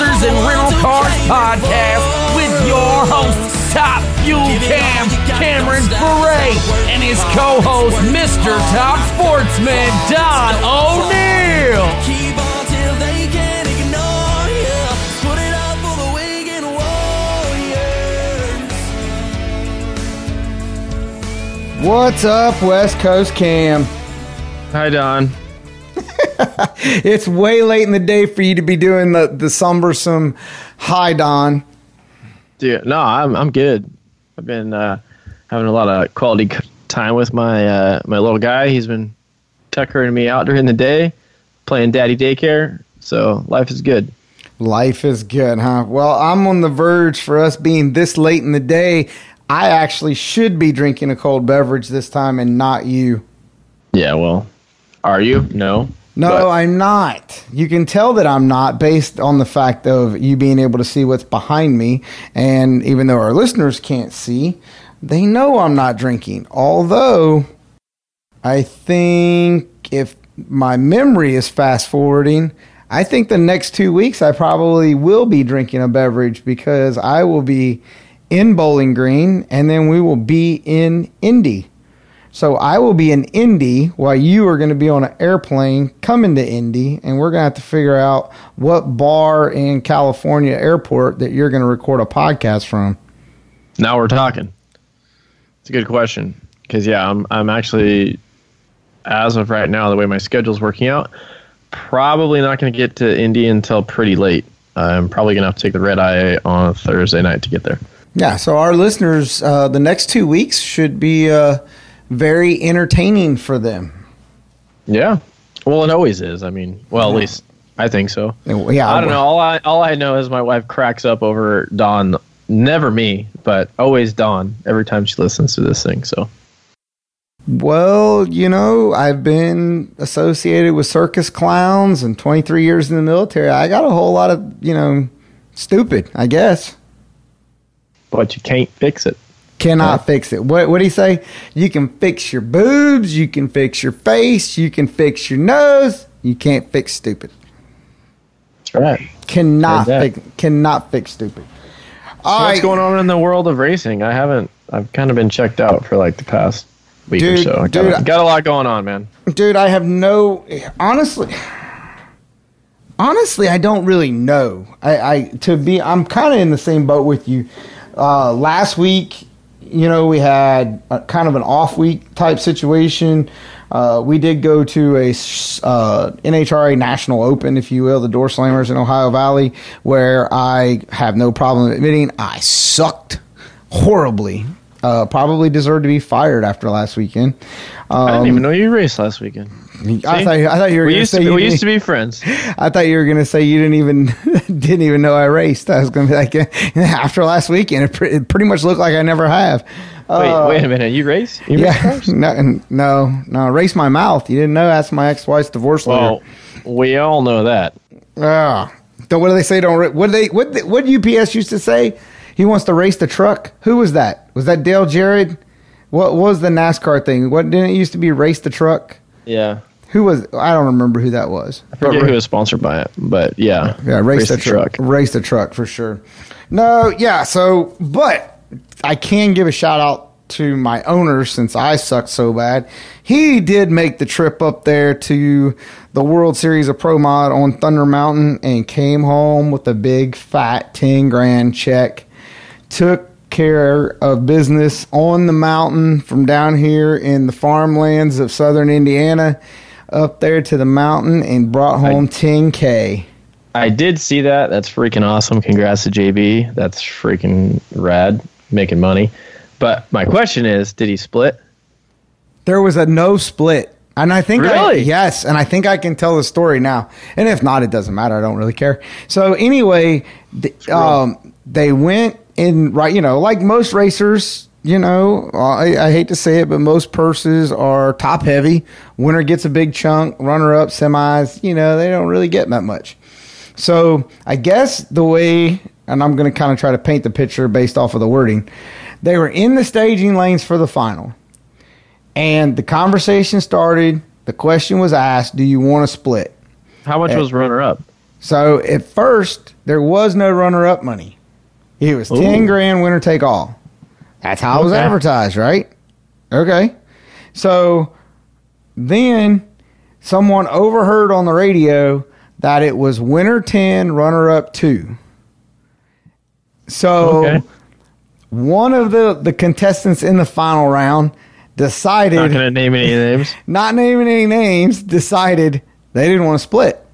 Racers and Rental Cars podcast with your host, Top Fuel Cam Cameron Bure, and his co-host, Mr. Top Sportsman Don O'Neill. Keep on till they can't ignore you. Put it up for the Wigan Warriors. What's up, West Coast Cam? Hi, Don. It's way late in the day for you to be doing the, the cumbersome hi, Don. Dude, no, I'm I'm good. I've been uh, having a lot of quality time with my uh, my little guy. He's been tuckering me out during the day, playing daddy daycare. So life is good. Life is good, huh? Well, I'm on the verge for us being this late in the day. I actually should be drinking a cold beverage this time and not you. Yeah, well, are you? No. No, But- I'm not. You can tell that I'm not based on the fact of you being able to see what's behind me. And even though our listeners can't see, they know I'm not drinking. Although, I think if my memory is fast forwarding, I think the next two weeks I probably will be drinking a beverage because I will be in Bowling Green and then we will be in Indy. So I will be in Indy while you are going to be on an airplane coming to Indy, and we're going to have to figure out what bar in California airport that you're going to record a podcast from. Now we're talking. It's a good question because yeah, I'm I'm actually as of right now the way my schedule's working out, probably not going to get to Indy until pretty late. I'm probably going to have to take the red eye on Thursday night to get there. Yeah, so our listeners, uh, the next two weeks should be uh, very entertaining for them. Yeah. Well, it always is. I mean, well, at least I think so. Yeah, I don't know. All I all I know is my wife cracks up over Don. Never me, but always Don every time she listens to this thing. So Well, you know, I've been associated with circus clowns and 23 years in the military. I got a whole lot of, you know, stupid, I guess. but you can't fix it. Cannot fix it. What what do you say? You can fix your boobs, you can fix your face, you can fix your nose. You can't fix stupid. That's right. Cannot fix cannot fix stupid. All what's right, going on in the world of racing? I haven't. I've kind of been checked out for like the past week or so. I got, dude, a, got a lot going on, man. dude, I have no honestly honestly I don't really know. I, I to be I'm kind of in the same boat with you. Uh, last week, you know, we had a, kind of an off week type situation. Uh, we did go to a uh, NHRA National Open, if you will, the Door Slammers in Ohio Valley, where I have no problem admitting I sucked horribly. Uh, probably deserved to be fired after last weekend. Um, I didn't even know you raced last weekend. I thought, I thought you were We going used say to be, you we used to be friends. I thought you were gonna say you didn't even didn't even know I raced. I was gonna be like, after last weekend, it, pre- it pretty much looked like I never have. Wait, Uh, wait a minute. You race? You Yeah, cars? no, no, no. Race my mouth. You didn't know that's my ex-wife's divorce Well, we all know that. Ah, don't what do they say? Don't what they what what UPS used to say? He wants to race the truck. Who was that? Was that Dale Jarrett? What was the NASCAR thing? What didn't it used to be? Race the truck. Yeah. Who was? I don't remember who that was. I forget who was sponsored by it, but yeah. Yeah, race, the, truck. Race the truck for sure. No, yeah. So, but I can give a shout out to my owner since I sucked so bad. He did make the trip up there to the World Series of Pro Mod on Thunder Mountain and came home with a big fat ten grand check. Took care of business on the mountain from down here in the farmlands of southern Indiana up there to the mountain and brought home 10k. I did see that. That's freaking awesome. Congrats to JB. That's freaking rad. Making money. But my question is, did he split? There was a no split. And I think I, yes, and I think I can tell the story now. And if not, it doesn't matter. I don't really care. So anyway, th- um, they went in right. You know, like most racers, you know, I, I hate to say it, but most purses are top heavy. Winner gets a big chunk. Runner up, semis. You know, they don't really get that much. So I guess the way, and I'm going to kind of try to paint the picture based off of the wording. They were in the staging lanes for the final. And the conversation started. The question was asked, "Do you want to split?" How much Eh. was runner up? So at first, there was no runner up money. It was 10 grand winner take all. That's how it was advertised, right? Okay. So then someone overheard on the radio that it was winner 10, runner up 2. So Okay. one of the, the contestants in the final round decided Not going to name any names. not naming any names, decided they didn't want to split.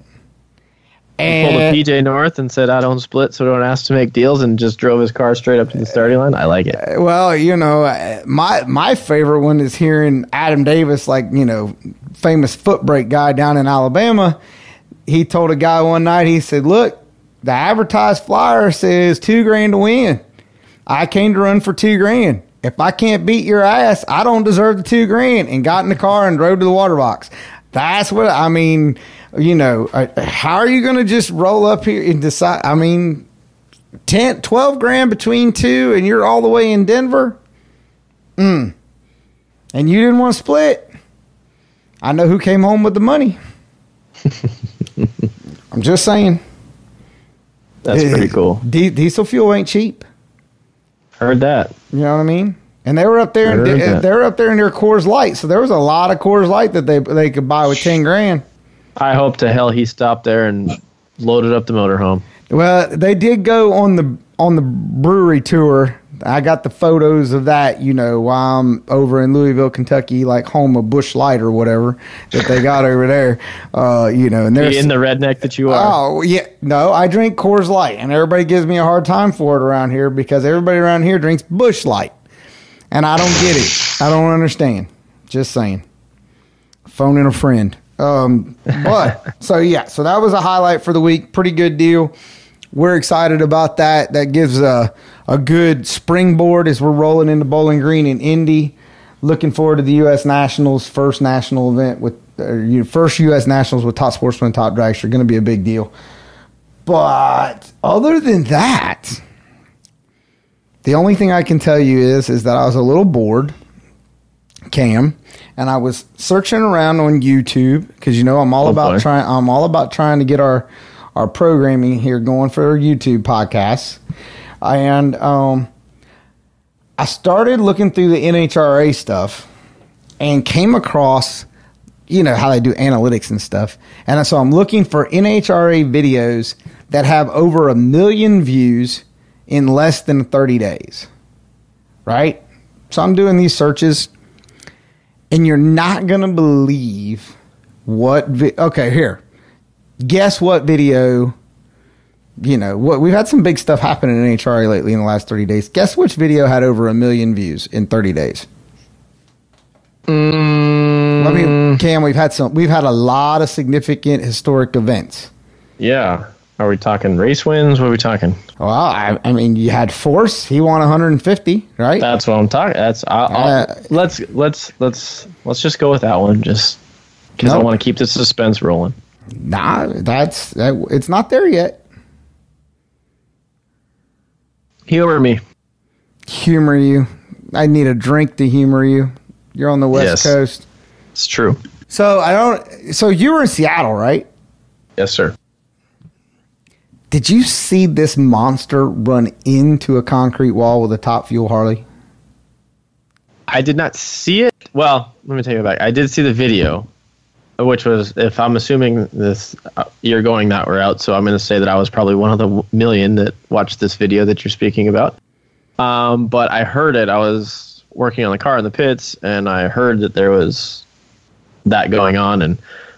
Pulled a PJ North and said, I don't split, so don't ask to make deals, and just drove his car straight up to the starting line. I like it. well, you know, uh, my my favorite one is hearing Adam Davis, like you know, famous foot brake guy down in Alabama. He told a guy one night, he said, "Look, the advertised flyer says two grand to win. I came to run for two grand. If I can't beat your ass, I don't deserve the two grand." And got in the car and drove to the water box. That's what I mean. You know, uh, how are you going to just roll up here and decide? I mean, 10, 12 grand between two, and you're all the way in Denver. Mm. And you didn't want to split. I know who came home with the money. I'm just saying. That's pretty cool. Di- diesel fuel ain't cheap. Heard that. You know what I mean? And they were up there, that. they were up there in their Coors Light, so there was a lot of Coors Light that they they could buy with ten grand. I hope to hell he stopped there and loaded up the motorhome. Well, they did go on the on the brewery tour. I got the photos of that, you know, while I'm over in Louisville, Kentucky, like home of Busch Light or whatever that they got over there. Uh, you know, and there's In the redneck that you are. Oh yeah, no, I drink Coors Light, and everybody gives me a hard time for it around here because everybody around here drinks Busch Light, and I don't get it. I don't understand. Just saying. Phoning a friend. Um, but so yeah, so that was a highlight for the week. Pretty good deal. We're excited about that. That gives a a good springboard as we're rolling into Bowling Green in Indy. Looking forward to the U.S. Nationals first national event with uh, you- first U.S. Nationals with top sportsmen, top dragster. Going to be a big deal. But other than that, the only thing I can tell you is is that I was a little bored, Cam, and I was searching around on YouTube because you know I'm all Oh, about trying. I'm all about trying to get our our programming here going for our YouTube podcasts, and um, I started looking through the NHRA stuff and came across you know how they do analytics and stuff. And so I'm looking for NHRA videos that have over a million views in less than 30 days. Right? So I'm doing these searches and you're not going to believe what vi- Okay, here. Guess what video you know, what we've had some big stuff happen in NHRA lately in the last 30 days. Guess which video had over a million views in 30 days? Mm. I mean, Cam, we've had some. We've had a lot of significant historic events. Yeah. Are we talking race wins? What are we talking? Well, I, I mean, you had Force. He won 150, right? That's what I'm talking. That's I'll, I'll, Uh, let's let's let's let's just go with that one, just because I want to keep the suspense rolling. nah, that's that, it's not there yet. Humor me. Humor you. I need a drink to humor you. You're on the West Yes. Coast, It's true. so I don't. So you were in Seattle, right? Yes, sir. Did you see this monster run into a concrete wall with a top fuel Harley? I did not see it. Well, let me take it back. I did see the video, which was, if I'm assuming this, uh, you're going that route. So I'm going to say that I was probably one of the million that watched this video that you're speaking about. Um, but I heard it. I was working on the car in the pits, and I heard that there was that going on. And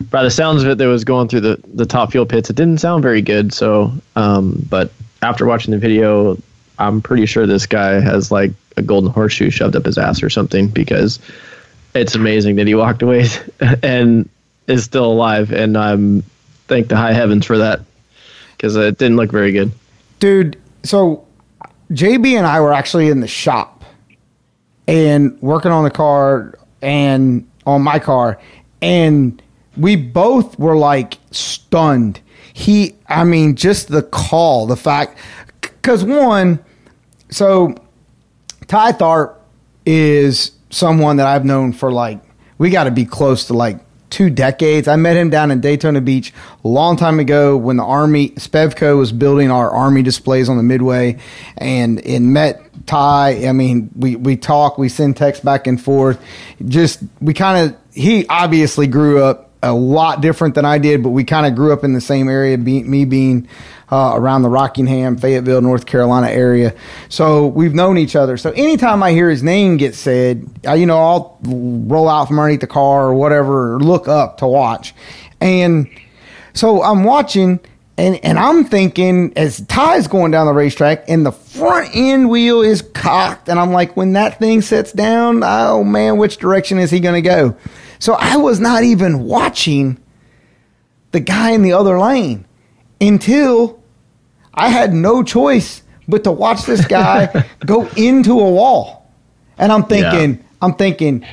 by the sounds of it, that was going through the, the top fuel pits. It didn't sound very good. So, um, but after watching the video, I'm pretty sure this guy has like a golden horseshoe shoved up his ass or something because it's amazing that he walked away and is still alive. And I'm thank the high heavens for that because it didn't look very good. dude so jb and i were actually in the shop and working on the car and on my car and we both were like stunned he i mean just the call the fact because one so Tii Tharpe is someone that i've known for like we got to be close to like two decades. I met him down in Daytona Beach a long time ago when the Army Spevco was building our Army displays on the Midway, and and met Tii. I mean, we we talk, we send texts back and forth. Just we kind of he obviously grew up a lot different than I did, but we kind of grew up in the same area. Be, me being uh, around the Rockingham, Fayetteville, North Carolina area, so we've known each other. So anytime I hear his name get said, I, you know, I'll roll out from underneath the car or whatever, or look up to watch, and so I'm watching. And, and I'm thinking as Tii's going down the racetrack and the front end wheel is cocked. And I'm like, when that thing sets down, oh man, which direction is he going to go? So I was not even watching the guy in the other lane until I had no choice but to watch this guy go into a wall. And I'm thinking, Yeah. I'm thinking,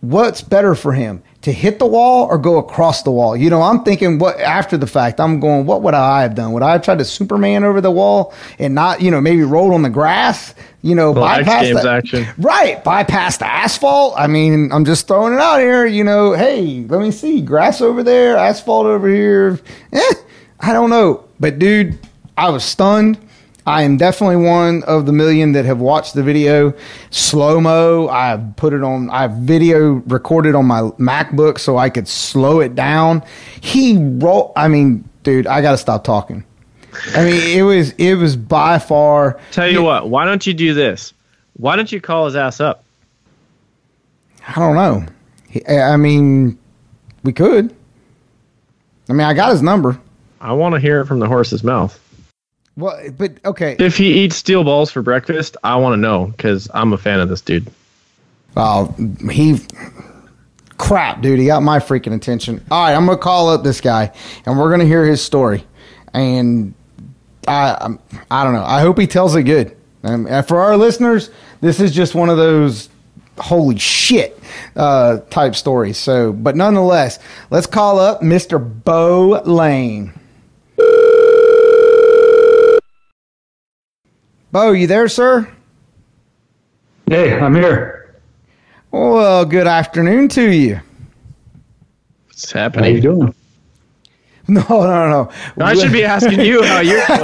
what's better for him? To hit the wall or go across the wall? You know, I'm thinking what after the fact, I'm going, what would I have done? Would I have tried to Superman over the wall and not, you know, maybe rolled on the grass? You know, X bypass the- action. Right, bypass the asphalt. I mean, I'm just throwing it out here. You know, hey, let me see, grass over there, asphalt over here. Eh, I don't know, but dude, I was stunned. I am definitely one of the million that have watched the video slow mo. I've put it on. I've video recorded on my MacBook so I could slow it down. He roll. I mean, dude, I got to stop talking. I mean, it was it was by far. Tell you what, why don't you do this? Why don't you call his ass up? I don't know. I mean, we could. I mean, I got his number. I want to hear it from the horse's mouth. Well, but okay. If he eats steel balls for breakfast, I want to know because I'm a fan of this dude. Well, he crap, dude. He got my freaking attention. All right, I'm gonna call up this guy, and we're gonna hear his story. And I, I'm, I don't know. I hope he tells it good. Um, and for our listeners, this is just one of those holy shit uh, type stories. So, but nonetheless, let's call up Mr. Bo Lane. Bo, you there, sir? Hey, I'm here. Well, good afternoon to you. What's happening? How you doing? No, no, no. I should be asking you how you're doing.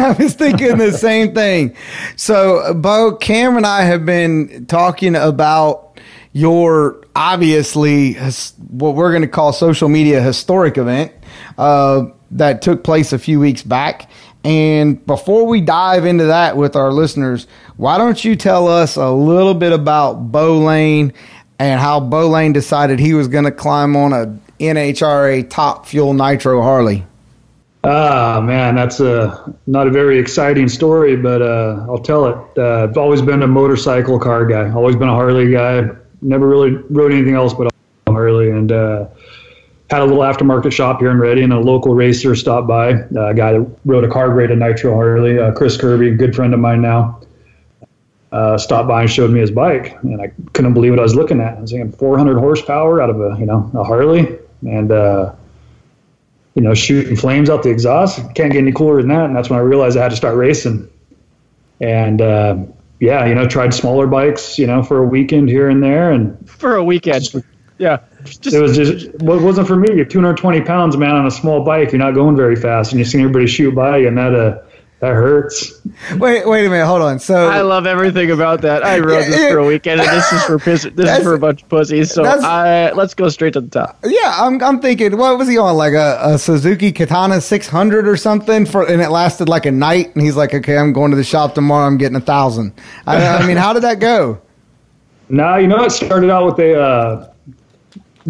I was thinking the same thing. So, Bo, Cam and I have been talking about your obviously what we're going to call social media historic event uh, that took place a few weeks back. And before we dive into that with our listeners, why don't you tell us a little bit about Bo Lane and how Bo Lane decided he was going to climb on a NHRA Top Fuel Nitro Harley? Ah, man, that's a not a very exciting story, but uh, I'll tell it. Uh, I've always been a motorcycle car guy. Always been a Harley guy. Never really rode anything else but a Harley, and uh, had a little aftermarket shop here in Redding. And a local racer stopped by, uh, a guy that rode a carbureted nitro Harley, uh, Chris Kirby, a good friend of mine now. Uh, stopped by and showed me his bike, and I couldn't believe what I was looking at. I was thinking 400 horsepower out of a you know a Harley, and uh, you know, shooting flames out the exhaust. Can't get any cooler than that. And that's when I realized I had to start racing. And uh, yeah, you know, tried smaller bikes, you know, for a weekend here and there. And For a weekend. Yeah. Just it was just, what wasn't for me. You're 220 pounds, man, on a small bike. You're not going very fast. And you see everybody shoot by you, and that, uh, that hurts. Wait, wait a minute. Hold on. So I love everything about that. I rode Yeah, this yeah. for a weekend, and this is for piss- this That's- is for a bunch of pussies. So I let's go straight to the top. yeah, I'm I'm thinking, what was he on? Like a, a Suzuki Katana 600 or something for, and it lasted like a night. And he's like, okay, I'm going to the shop tomorrow. I'm getting a thousand. I, I mean, how did that go? Now, you know, it started out with a uh,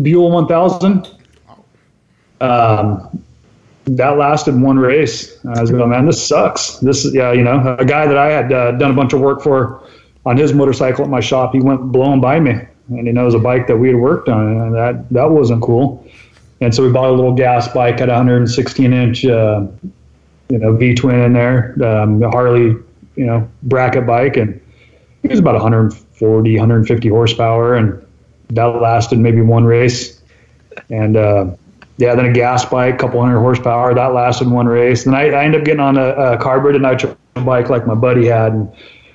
Buell 1000. Um, that lasted one race. I was going, man, this sucks. This is, yeah, you know, a guy that I had uh, done a bunch of work for on his motorcycle at my shop, he went blowing by me. And, you know, it was a bike that we had worked on, and that, that wasn't cool. And so we bought a little gas bike at 116 inch, uh, you know, V twin in there, um, the Harley, you know, bracket bike. And it was about 140, 150 horsepower, and that lasted maybe one race. And uh, yeah, then a gas bike, couple hundred horsepower, that lasted one race. Then I, I ended up getting on a, a carbureted nitro bike like my buddy had, and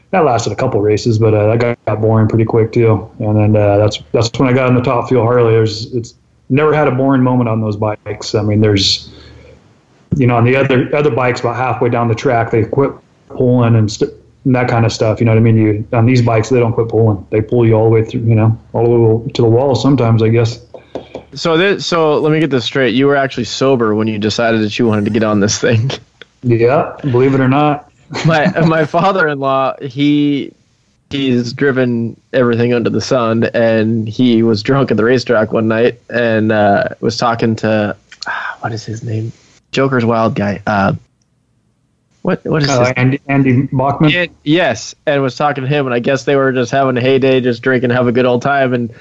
that lasted a couple races, but uh, that got, got boring pretty quick too. And then uh, that's that's when I got on the top fuel Harley. Was, it's never had a boring moment on those bikes. I mean, there's, you know, on the other other bikes about halfway down the track, they quit pulling and, st- and that kind of stuff. You know what I mean? You on these bikes, they don't quit pulling. They pull you all the way through. You know, all the way to the wall. Sometimes, I guess. So this, so let me get this straight. You were actually sober when you decided that you wanted to get on this thing. Yeah, believe it or not. my my father-in-law, he he's driven everything under the sun, and he was drunk at the racetrack one night and uh, was talking to ah, what is his name? Joker's wild guy. Uh, what what is Uh, his Andy, Andy Bachman. Yeah, yes, and was talking to him, and I guess they were just having a heyday, just drinking, have a good old time, and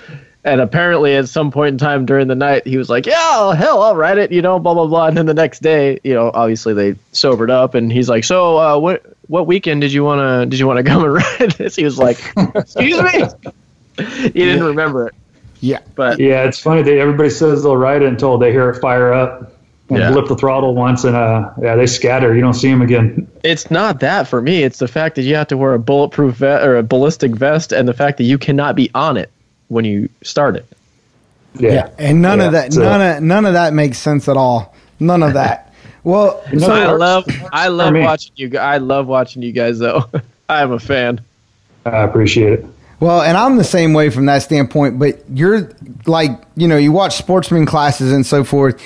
and apparently at some point in time during the night, he was like, "Yeah, hell, I'll ride it," you know, blah blah blah. And then the next day, you know, obviously they sobered up, and he's like, "So, uh, what what weekend did you wanna did you wanna come and ride this?" He was like, "Excuse me," he didn't remember it, Yeah. but Yeah, it's funny. They, everybody says they'll ride it until they hear it fire up and Yeah. blip the throttle once, and uh, yeah, they scatter. You don't see them again. it's not that for me. It's the fact that you have to wear a bulletproof vest or a ballistic vest, and the fact that you cannot be on it when you start it. Yeah, Yeah, and none of that, so- none of none of that makes sense at all. None of that. Well, so I love I love watching you. gu- I love watching you guys though. I am a fan. I appreciate it. Well, and I'm the same way from that standpoint, but you're like, you know, you watch sportsman classes and so forth.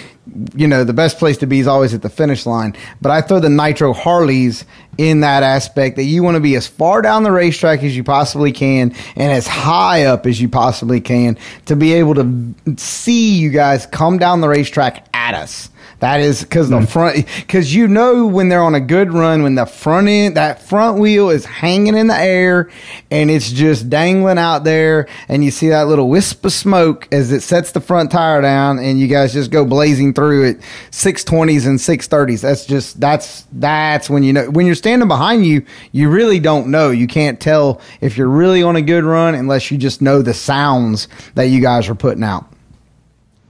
You know, the best place to be is always at the finish line. But I throw the Nitro Harleys in that aspect that you want to be as far down the racetrack as you possibly can and as high up as you possibly can to be able to see you guys come down the racetrack at us. That is because the mm. front, because you know when they're on a good run, when the front end, that front wheel is hanging in the air and it's just dangling out there, and you see that little wisp of smoke as it sets the front tire down, and you guys just go blazing through it, six twenties and six thirties. That's just that's that's when you know when you're standing behind you, you really don't know. You can't tell if you're really on a good run unless you just know the sounds that you guys are putting out.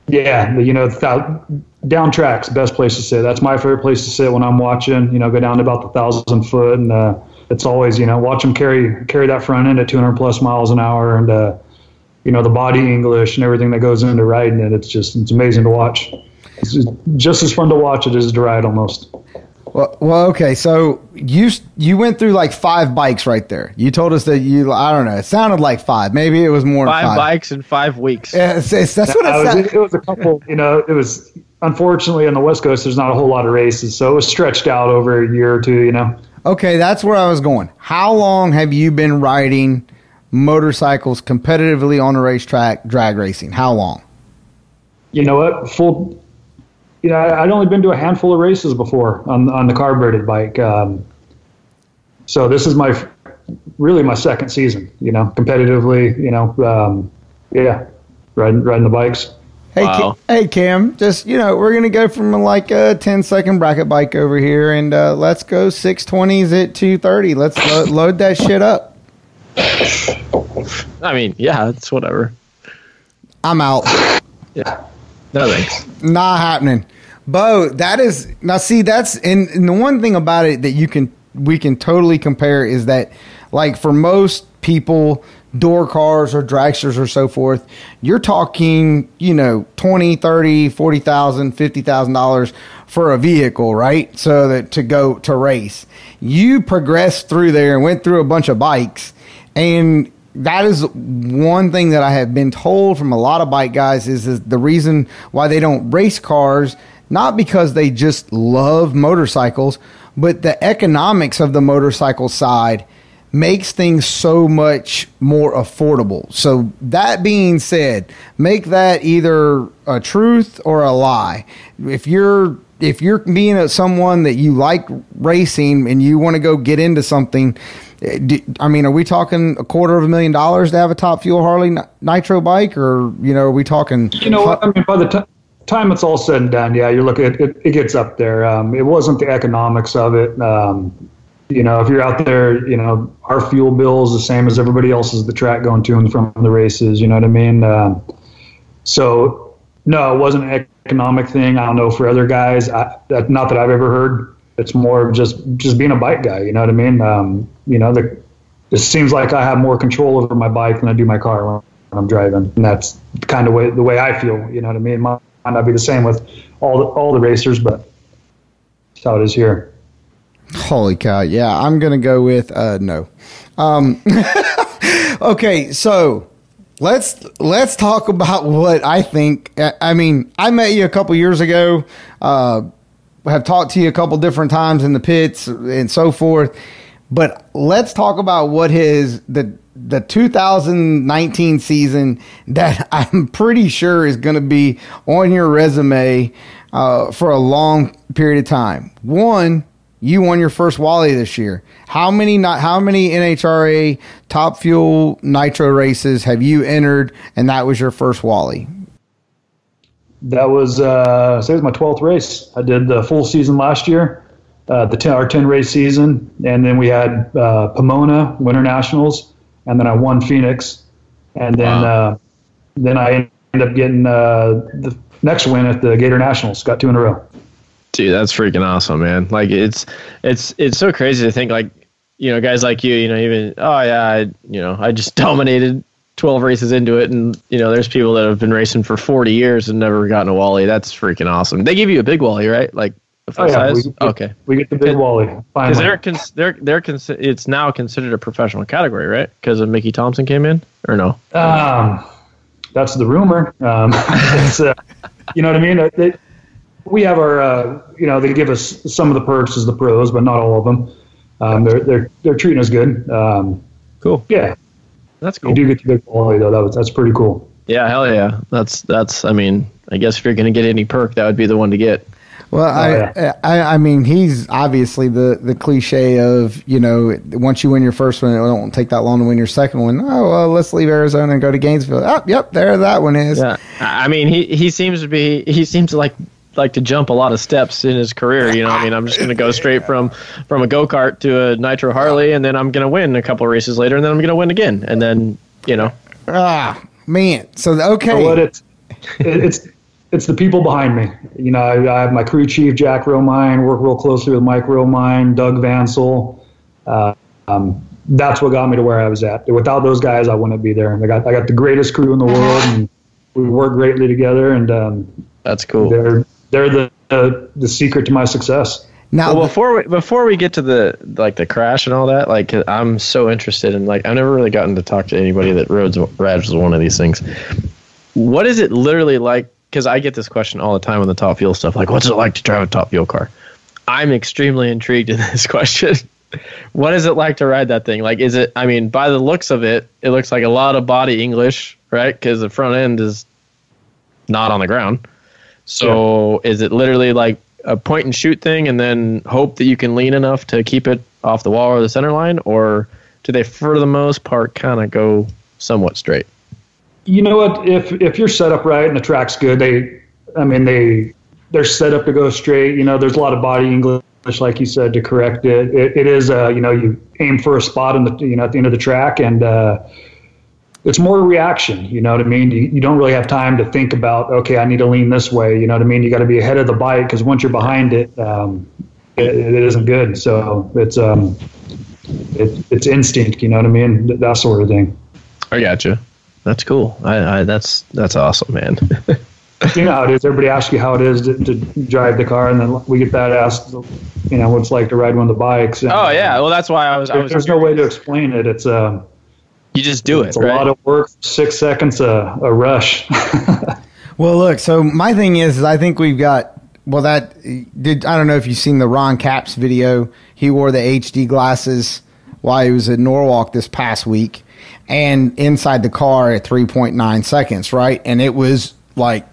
Yeah, you know, thou- down tracks, best place to sit. That's my favorite place to sit when I'm watching. You know, go down to about the thousand foot, and uh, it's always you know watch them carry carry that front end at 200 plus miles an hour, and uh, you know the body English and everything that goes into riding it. It's just it's amazing to watch. It's just, just as fun to watch it as to ride almost. Well, well, okay. So you you went through like five bikes right there. You told us that you I don't know. It sounded like five. Maybe it was more Five, than five. bikes in five weeks. Yeah, it's, it's, that's what it was, sounded. it was a couple, you know, it was unfortunately on the West Coast, there's not a whole lot of races. So it was stretched out over a year or two, you know. Okay, that's where I was going. How long have you been riding motorcycles competitively on a racetrack, drag racing? How long? You know what? Full, you know, I'd only been to a handful of races before on, on the carbureted bike. Um, so this is my, really my second season, you know, competitively, you know, um, yeah, riding, riding the bikes. Hey, Wow. Ca- hey, Cam. Just you know, we're gonna go from like a 10 second bracket bike over here, and uh, let's go six twenties at two thirty. Let's lo- load that shit up. I mean, yeah, it's whatever. I'm out. Yeah. No thanks. not happening. Bo, that is now see that's and, and the one thing about it that you can we can totally compare is that like for most people door cars or dragsters or so forth you're talking you know 20 30 40,000 50,000 dollars for a vehicle right? So that to go to race. You progressed through there and went through a bunch of bikes and that is one thing that I have been told from a lot of bike guys is, is the reason why they don't race cars, not because they just love motorcycles, but the economics of the motorcycle side makes things so much more affordable. So that being said, make that either a truth or a lie. If you're if you're being a, someone that you like racing and you want to go get into something, eh, I mean, are we talking a quarter of a million dollars to have a top fuel Harley Nitro bike, or you know, are we talking? You know? I mean, by the ti time it's all said and done, yeah, you're looking at it, it gets up there. Um, it wasn't the economics of it. Um, you know, if you're out there, you know, our fuel bill is the same as everybody else's the track going to and from the races. You know what I mean? Um, so, no, it wasn't an economic thing. I don't know for other guys. I, that, not that I've ever heard. It's more of just just being a bike guy. You know what I mean? Um, you know, the, it seems like I have more control over my bike than I do my car when I'm driving, and that's kind of way the way I feel. You know what I mean? Might not be the same with all the all the racers, but that's how it is here. Holy cow! Yeah, I'm gonna go with uh, no. Um, okay, so let's let's talk about what I think. I- I mean, I met you a couple years ago. Uh, have talked to you a couple different times in the pits and so forth. But let's talk about what his the the 2019 season that I'm pretty sure is going to be on your resume uh, for a long period of time. One, you won your first Wally this year. How many not how many NHRA Top Fuel Nitro races have you entered, and that was your first Wally? That was uh, say it was my 12th race. I did the full season last year, uh, the 10, our 10 race season, and then we had uh, Pomona Winter Nationals, and then I won Phoenix, and then Wow. uh, then I ended up getting uh, the next win at the Gator Nationals. Got two in a row. Dude, that's freaking awesome, man. Like it's it's it's so crazy to think like you know guys like you, you know, even oh yeah, I, you know, I just dominated 12 races into it and you know, there's people that have been racing for 40 years and never gotten a Wally. That's freaking awesome. They give you a big Wally, right? Like Oh, yeah, size? we- we- okay. We get the big Cause- Wally Cuz they're cons- they're they're cons- it's now considered a professional category, right? Cuz of Mickey Thompson came in or no? Um, that's the rumor. Um, it's, uh, you know what I mean? They, we have our, uh, you know, they give us some of the perks as the pros, but not all of them. Um, they're they're they're treating us good. Um, Cool. yeah, That's cool. you do get the big quality though. That was that's pretty cool. Yeah, hell yeah. That's that's I mean, I guess if you're going to get any perk, that would be the one to get. Well, I, yeah. I, I mean, he's obviously the, the cliche of you know, once you win your first one, it won't take that long to win your second one. Oh well, let's leave Arizona and go to Gainesville. Oh, yep, there that one is. Yeah, I I mean, he he seems to be he seems to like like to jump a lot of steps in his career. You know, I mean, I'm just going to go straight from from a go kart to a nitro Harley, and then I'm going to win a couple of races later, and then I'm going to win again, and then you know, Ah, man. So okay, But what it's it's it's the people behind me. You know, I, I have my crew chief Jack Romine, work real closely with Mike Romine, Doug Vancil. Uh, um, that's what got me to where I was at. Without those guys, I wouldn't be there. I got I got the greatest crew in the world, and we work greatly together. And um, that's cool. they're they're the uh, the secret to my success. now Well, before we before we get to the like the crash and all that, like I'm so interested in like I've never really gotten to talk to anybody that rides rides one of these things. What is it literally like? Because I get this question all the time on the top fuel stuff. Like, what's it like to drive a top fuel car? I'm extremely intrigued in this question. what is it like to ride that thing? Like, is it? I mean, by the looks of it, it looks like a lot of body English, right? Because the front end is not on the ground. So is it literally like a point and shoot thing and then hope that you can lean enough to keep it off the wall or the center line? Or do they, for the most part, kind of go somewhat straight? You know what? If if you're set up right and the track's good, they, I mean, they they're set up to go straight. You know, there's a lot of body English, like you said, to correct it. It, it is, uh, you know, you aim for a spot in the, you know, at the end of the track, and uh, it's more reaction. You know what I mean? You, you don't really have time to think about, okay, I need to lean this way. You know what I mean? You got to be ahead of the bike because once you're behind it, um, it, it isn't good. So it's um, it, it's instinct. You know what I mean? That, that sort of thing. I gotcha. That's cool. I, I that's that's awesome, man. you know how it is. Everybody asks you how it is to, to drive the car, and then we get that asked, you know, what it's like to ride one of the bikes. And oh yeah, well that's why I was. I was there's no way to explain it. It's um, you just do it, it's a right? lot of work. Six seconds a, a rush. Well, look. So my thing is, is I think we've got. Well, that did. I don't know if you've seen the Ron Capps video. He wore the HD glasses while he was at Norwalk this past week, and inside the car at 3.9 seconds, right? And it was like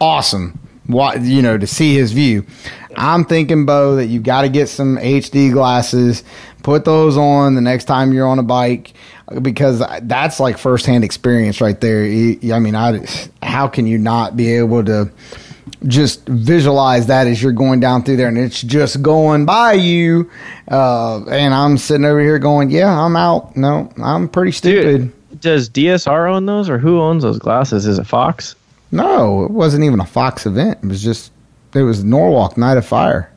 awesome. What you know to see his view. I'm thinking, Bo, that you've got to get some HD glasses. Put those on the next time you're on a bike because that's like firsthand experience right there. I mean, I, how can you not be able to just visualize that as you're going down through there and it's just going by you? Uh, and I'm sitting over here going, yeah, I'm out. No, I'm pretty stupid. Dude, does DSR own those, or who owns those glasses? Is it Fox? No, it wasn't even a Fox event. It was just, it was Norwalk Night of Fire.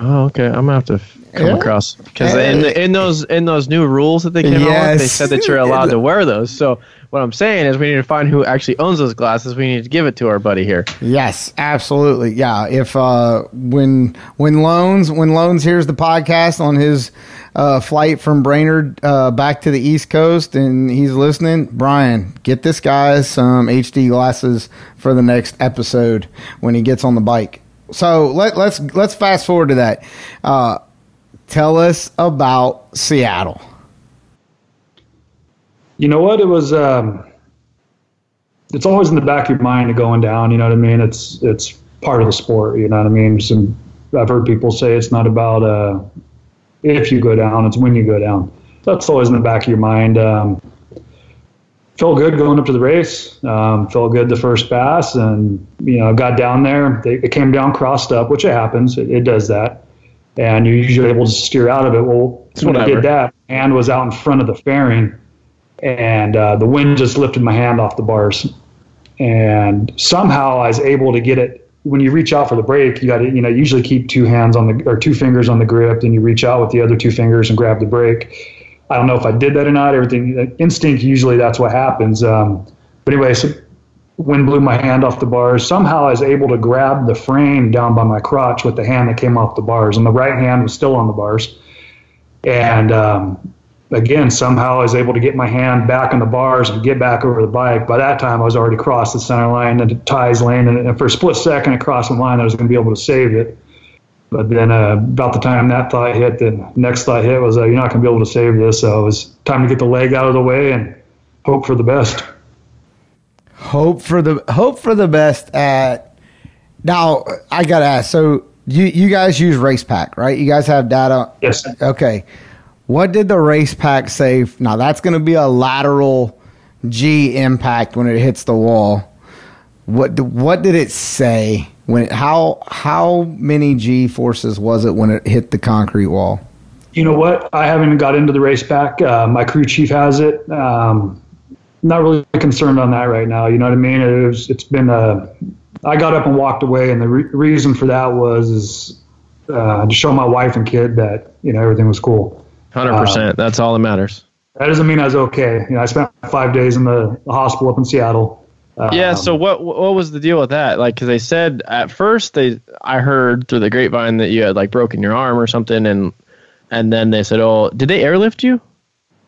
Oh, okay. I'm gonna have to come Yeah. across because in in those in those new rules that they came out with, they said that you're allowed to wear those. So what I'm saying is, we need to find who actually owns those glasses. We need to give it to our buddy here. Yes, absolutely. Yeah, if uh, when when Lohnes when Lohnes hears the podcast on his uh, flight from Brainerd uh, back to the East Coast and he's listening, Brian, get this guy some HD glasses for the next episode when he gets on the bike. So let let's let's fast forward to that. Uh, tell us about Seattle. You know what? It was. Um, it's always in the back of your mind going down. You know what I mean? It's it's part of the sport. You know what I mean? Some I've heard people say it's not about uh, if you go down; it's when you go down. That's always in the back of your mind. Um, felt good going up to the race. Um, felt good the first pass, and you know got down there. They, it came down crossed up, which it happens. It, it does that, and you're usually able to steer out of it. Well, when I did that, and was out in front of the fairing and uh, the wind just lifted my hand off the bars. And somehow I was able to get it. When you reach out for the brake, you got to, you know, usually keep two hands on the or two fingers on the grip, then you reach out with the other two fingers and grab the brake. I don't know if I did that or not. Everything instinct usually that's what happens. Um, but anyway, so wind blew my hand off the bars. Somehow I was able to grab the frame down by my crotch with the hand that came off the bars, and the right hand was still on the bars. And um, again, somehow I was able to get my hand back on the bars and get back over the bike. By that time, I was already across the center line and the ties lane, and for a split second across the line, I was going to be able to save it. But then, uh, about the time that thought hit, the next thought hit was, uh, "You're not going to be able to save this." So it was time to get the leg out of the way and hope for the best. Hope for the hope for the best at now I gotta ask, so you you guys use RacePak, right? You guys have data Yes. Okay. What did the RacePak say? Now that's gonna be a lateral G impact when it hits the wall. What what did it say when it, how how many G forces was it when it hit the concrete wall? You know what? I haven't got into the RacePak. Uh, my crew chief has it. Um, not really concerned on that right now. You know what I mean? It was, it's been. Uh, I got up and walked away, and the re- reason for that was is uh, to show my wife and kid that you know everything was cool. Hundred percent. That's all that matters. That doesn't mean I was okay. You know, I spent five days in the, the hospital up in Seattle. Um, Yeah. So what what was the deal with that? Like, because they said at first they I heard through the grapevine that you had like broken your arm or something, and and then they said, oh, did they airlift you?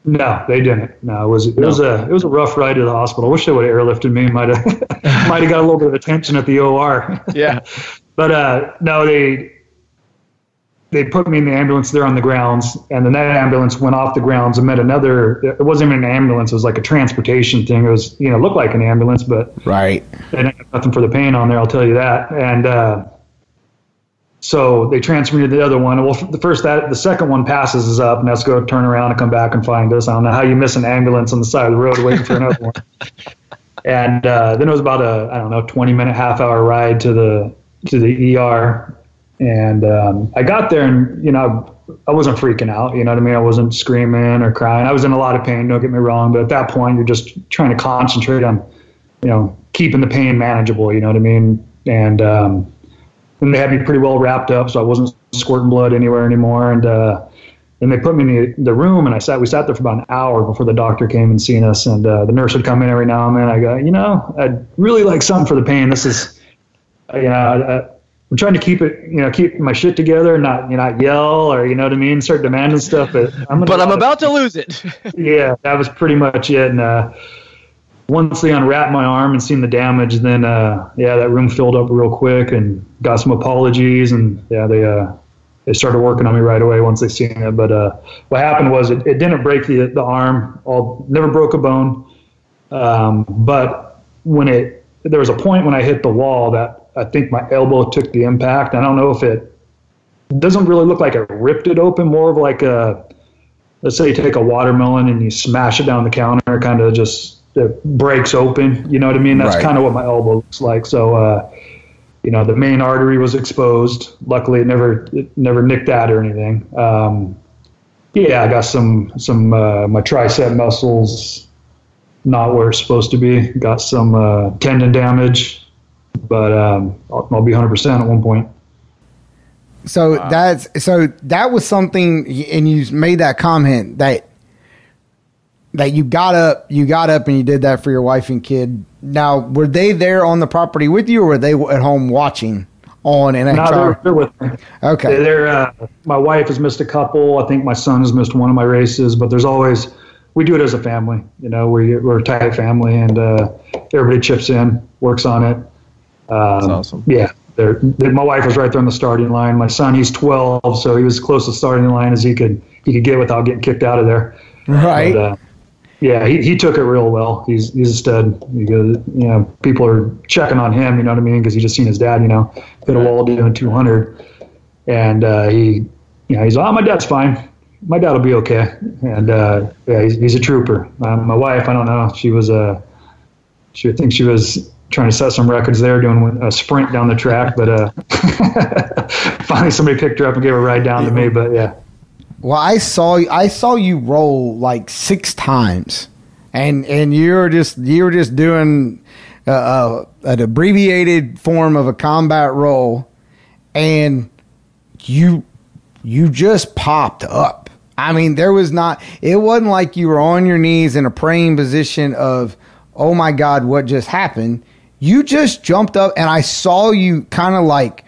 No, they didn't. No, it was it was a it was a rough ride to the hospital. I wish they would have airlifted me. Might have might have got a little bit of attention at the OR. Yeah. But uh, no, they they put me in the ambulance there on the grounds, and then that ambulance went off the grounds and met another. It wasn't even an ambulance; it was like a transportation thing. It was you know looked like an ambulance, but Right. they didn't have nothing for the pain on there. I'll tell you that. And uh, so they transferred me to the other one. Well, the first that the second one passes us up, and let's go turn around and come back and find us. I don't know how you miss an ambulance on the side of the road waiting for another one. And uh, then it was about a I don't know twenty minute half hour ride to the to the ER, and um, I got there and you know I wasn't freaking out. You know what I mean? I wasn't screaming or crying. I was in a lot of pain. Don't get me wrong, but at that point you're just trying to concentrate on you know keeping the pain manageable. You know what I mean? And um, and they had me pretty well wrapped up, so I wasn't squirting blood anywhere anymore. And uh, they put me in the, the room, and I sat. We sat there for about an hour before the doctor came and seen us. And uh, the nurse would come in every now and then. I go, you know, I'd really like something for the pain. This is, you know, I, I, I'm trying to keep it, you know, keep my shit together, not you know, not yell or you know what I mean, start demanding stuff. But I'm, gonna But I'm about to lose it. yeah, that was pretty much it. And uh, once they unwrapped my arm and seen the damage, then uh, yeah, that room filled up real quick and got some apologies. And yeah, they uh, they started working on me right away once they seen it. But uh, what happened was it, it didn't break the the arm. All never broke a bone. Um, but when it there was a point when I hit the wall that I think my elbow took the impact. I don't know if it doesn't really look like it ripped it open. More of like a let's say you take a watermelon and you smash it down the counter, it kind of just it breaks open. You know what I mean? That's Right. kind of what my elbow looks like. So, uh, you know, the main artery was exposed. Luckily, it never it never nicked that or anything. Um, yeah, I got some some uh, my tricep muscles not where it's supposed to be. Got some uh, tendon damage, but um, I'll, I'll be 100% at one point. So that's so that was something, and you made that comment that that you got up, you got up, and you did that for your wife and kid. Now, were they there on the property with you, or were they at home watching on and No, they're, they're with me. Okay, They're, uh, my wife has missed a couple. I think my son has missed one of my races, but there's always, we do it as a family. You know, we, we're a tight family and uh, everybody chips in, works on it. Um, That's awesome. Yeah. They're, they my wife was right there on the starting line. My son, he's 12, so he was as close to the starting line as he could he could get without getting kicked out of there. right. But, uh, yeah, he, he took it real well. He's he's a stud. Because you know people are checking on him. You know what I mean? Because he just seen his dad. You know, hit a wall doing 200, and uh, he, you know, he's oh my dad's fine. My dad will be okay. And uh, yeah, he's, he's a trooper. Um, my wife, I don't know. She was uh, she I think she was trying to set some records there, doing a sprint down the track. But uh, finally, somebody picked her up and gave her a ride down to me. But yeah. Well, I saw I saw you roll like six times, and and you were just you were just doing uh, uh, an abbreviated form of a combat roll, and you you just popped up. I mean, there was not. It wasn't like you were on your knees in a praying position of, oh my God, what just happened? You just jumped up, and I saw you kind of like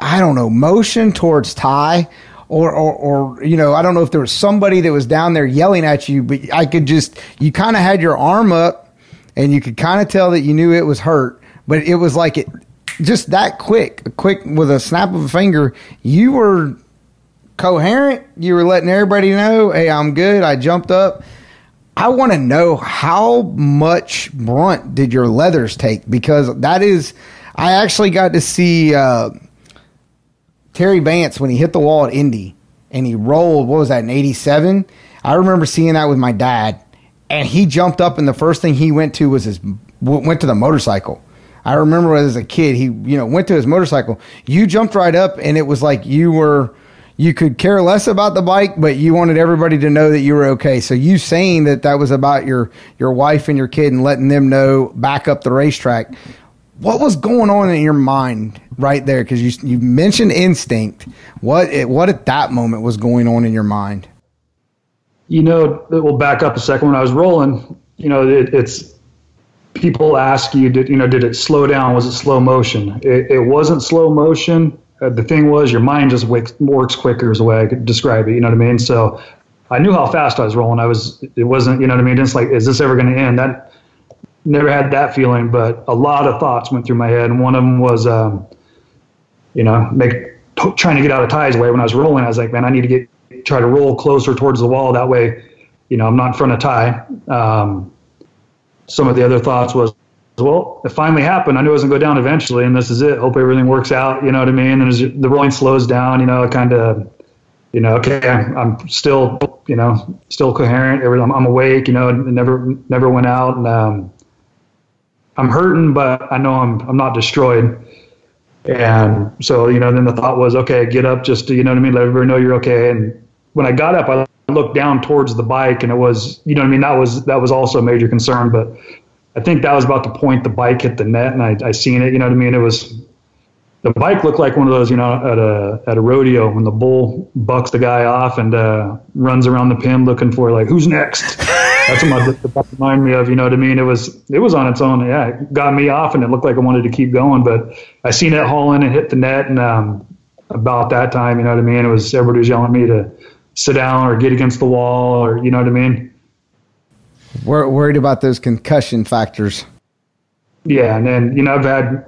I don't know, motion towards Tii. Or, or, or, you know, I don't know if there was somebody that was down there yelling at you, but I could just, you kind of had your arm up and you could kind of tell that you knew it was hurt, but it was like it just that quick, quick with a snap of a finger. You were coherent. You were letting everybody know, hey, I'm good. I jumped up. I want to know how much brunt did your leathers take because that is, I actually got to see, uh, Terry Vance when he hit the wall at Indy and he rolled. What was that in '87? I remember seeing that with my dad, and he jumped up and the first thing he went to was his went to the motorcycle. I remember as a kid, he you know went to his motorcycle. You jumped right up, and it was like you were you could care less about the bike, but you wanted everybody to know that you were okay. So you saying that that was about your your wife and your kid and letting them know back up the racetrack what was going on in your mind right there? Because you you mentioned instinct. What it, what at that moment was going on in your mind? You know, we'll back up a second. When I was rolling, you know, it, it's people ask you, did you know, did it slow down? Was it slow motion? It, it wasn't slow motion. Uh, the thing was, your mind just works, works quicker, is the way I could describe it. You know what I mean? So I knew how fast I was rolling. I was. It wasn't. You know what I mean? It's like, is this ever going to end? That never had that feeling, but a lot of thoughts went through my head. And one of them was, um, you know, make trying to get out of Tii's way. When I was rolling, I was like, man, I need to get try to roll closer towards the wall. That way, you know, I'm not in front of Ty. Um, some of the other thoughts was, well, it finally happened. I knew it was gonna go down eventually, and this is it. Hope everything works out. You know what I mean? And as the rolling slows down, you know, kind of, you know, okay, I'm, I'm still, you know, still coherent. I'm, I'm awake. You know, never never went out, and um, I'm hurting, but I know I'm I'm not destroyed. And so, you know, then the thought was, okay, get up just to, you know what I mean, let everybody know you're okay. And when I got up, I looked down towards the bike and it was, you know what I mean, that was that was also a major concern. But I think that was about the point the bike hit the net and I, I seen it, you know what I mean? It was the bike looked like one of those, you know, at a at a rodeo when the bull bucks the guy off and uh, runs around the pin looking for like who's next. That's what my the bike reminded me of. You know what I mean? It was it was on its own. Yeah, it got me off and it looked like I wanted to keep going, but I seen it haul in and hit the net and um, about that time, you know what I mean? It was everybody was yelling at me to sit down or get against the wall or you know what I mean? We're worried about those concussion factors. Yeah, and then you know I've had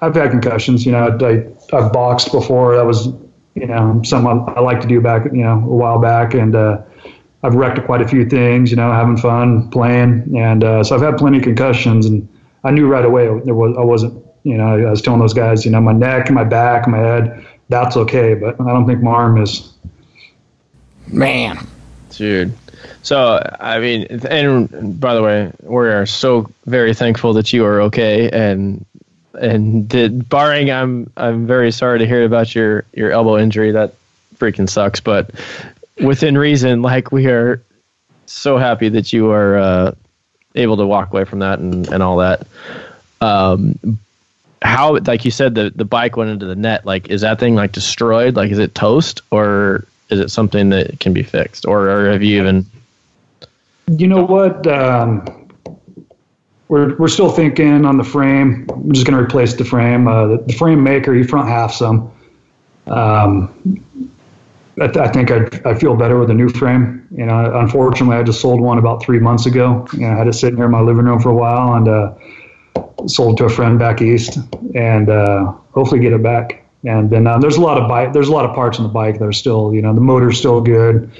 I've had concussions. You know I I've boxed before. That was you know something I, I like to do back you know a while back, and uh, I've wrecked quite a few things. You know, having fun playing, and uh, so I've had plenty of concussions, and I knew right away there was I wasn't. You know, I was telling those guys, you know, my neck, my back, my head, that's okay, but I don't think my arm is. Man, Dude. So, I mean, and by the way, we are so very thankful that you are okay. And, and did, barring, I'm, I'm very sorry to hear about your, your elbow injury. That freaking sucks. But within reason, like we are so happy that you are uh, able to walk away from that and, and all that. Um, how like you said the the bike went into the net like is that thing like destroyed like is it toast or is it something that can be fixed or, or have you even You know what? Um, we're we're still thinking on the frame. I'm just going to replace the frame. Uh, the, the frame maker, he front half some. Um, I, th- I think I I feel better with a new frame. You know, unfortunately, I just sold one about three months ago. You know, I had it sitting here in my living room for a while and uh, sold to a friend back east, and uh, hopefully get it back. And then uh, there's a lot of bike. There's a lot of parts on the bike that are still, you know, the motor's still good.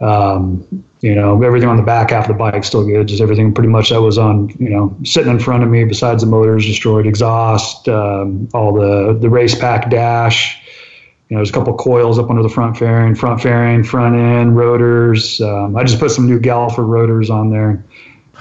Um, you know, everything on the back half of the bike still good. Just everything pretty much that was on, you know, sitting in front of me. Besides the motors, destroyed exhaust, um, all the the RacePak dash. You know, there's a couple coils up under the front fairing, front fairing, front end rotors. Um, I just put some new Galfer rotors on there.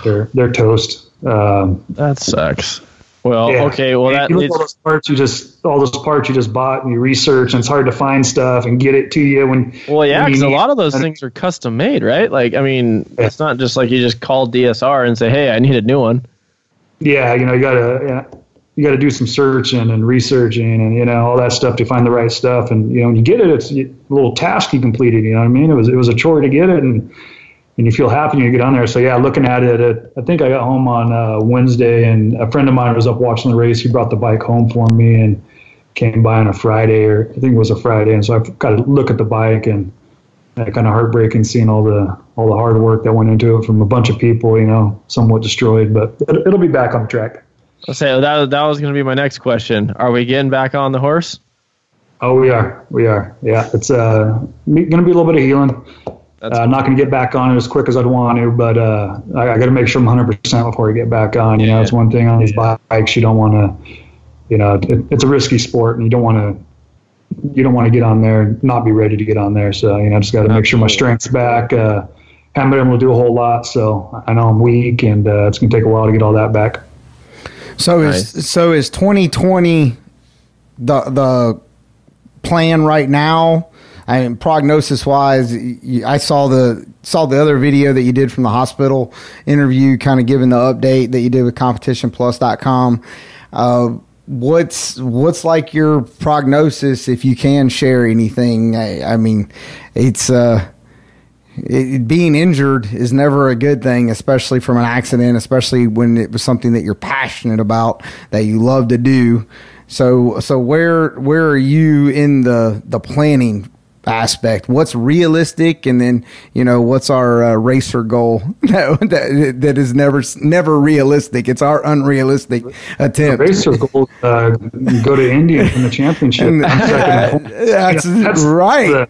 They're they're toast. Um, that sucks well yeah. okay well that you look leads, all those parts you just all those parts you just bought and you research and it's hard to find stuff and get it to you when well yeah because a lot of those things are custom made right? Like i mean it's not just like you just call dsr and say hey i need a new one. Yeah you know you gotta yeah, you gotta do some searching and researching and you know all that stuff to find the right stuff. And you know when you get it it's a little task you completed you know what i mean? It was it was a chore to get it and and you feel happy when you get on there. So yeah, looking at it, it I think I got home on uh, Wednesday, and a friend of mine was up watching the race. He brought the bike home for me and came by on a Friday, or I think it was a Friday. And so I got to look at the bike, and uh, kind of heartbreaking seeing all the all the hard work that went into it from a bunch of people. You know, somewhat destroyed, but it'll, it'll be back on track. I'll say that that was going to be my next question. Are we getting back on the horse? Oh, we are, we are. Yeah, it's uh, going to be a little bit of healing. That's Uh, not going to get back on it as quick as I'd want to, but uh, I, I got to make sure I'm 100% before I get back on. You know, it's one thing on these bikes you don't want to, you know, it, it's a risky sport, and you don't want to, you don't want to get on there and not be ready to get on there. So you know, I just got to make sure my strength's back. Uh, haven't been able to do a whole lot, so I know I'm weak, and uh, it's going to take a while to get all that back. So is so is 2020 the the plan right now? I mean, prognosis wise, I saw the saw the other video that you did from the hospital interview, kind of giving the update that you did with CompetitionPlus.com. Uh, what's what's like your prognosis if you can share anything? I, I mean, it's uh, it, being injured is never a good thing, especially from an accident, especially when it was something that you're passionate about, that you love to do. So, so where where are you in the the planning aspect? What's realistic, and then you know what's our uh, racer goal that, that that is never never realistic. It's our unrealistic attempt. Racer goal, uh, go to Indy in the championship. And- that's, You know, right.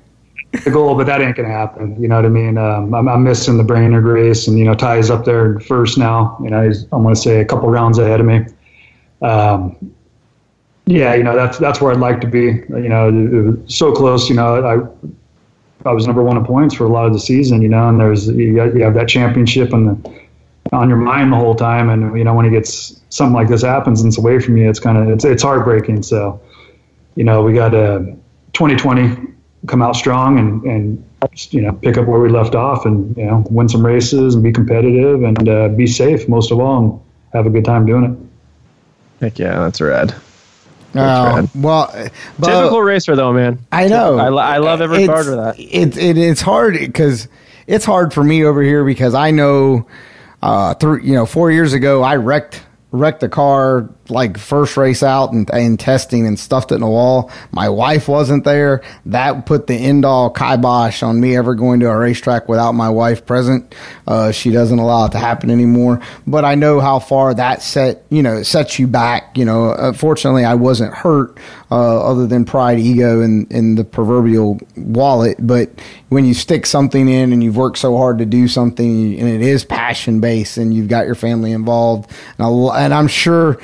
the, the goal, but that ain't gonna happen. You know what I mean? Um, I'm, I'm missing the Brainerd race, and you know Tii's up there first now. You know, he's I'm gonna say a couple rounds ahead of me. Um, yeah, you know that's that's where I'd like to be. You know, so close. You know, I I was number one in points for a lot of the season. You know, and there's you, you have that championship and the, on your mind the whole time, and you know when it gets something like this happens and it's away from you, it's kind of it's it's heartbreaking. So, you know, we got uh, 2020 come out strong and and you know pick up where we left off and you know win some races and be competitive and uh, be safe most of all and have a good time doing it. Heck yeah, that's rad. Uh, rad. well, but, Typical racer though, man. I know. I, I love every It's- part of that. It's it, it's hard because it's hard for me over here because I know, uh, through you know, four years ago I wrecked wrecked a car like first race out and, and testing and stuffed it in a wall. My wife wasn't there. That put the end all kibosh on me ever going to a racetrack without my wife present. Uh, she doesn't allow it to happen anymore. But I know how far that set you know sets you back. You know, uh, fortunately I wasn't hurt uh, other than pride, ego, and, and the proverbial wallet. But when you stick something in and you've worked so hard to do something and it is passion based and you've got your family involved, and, and I'm sure.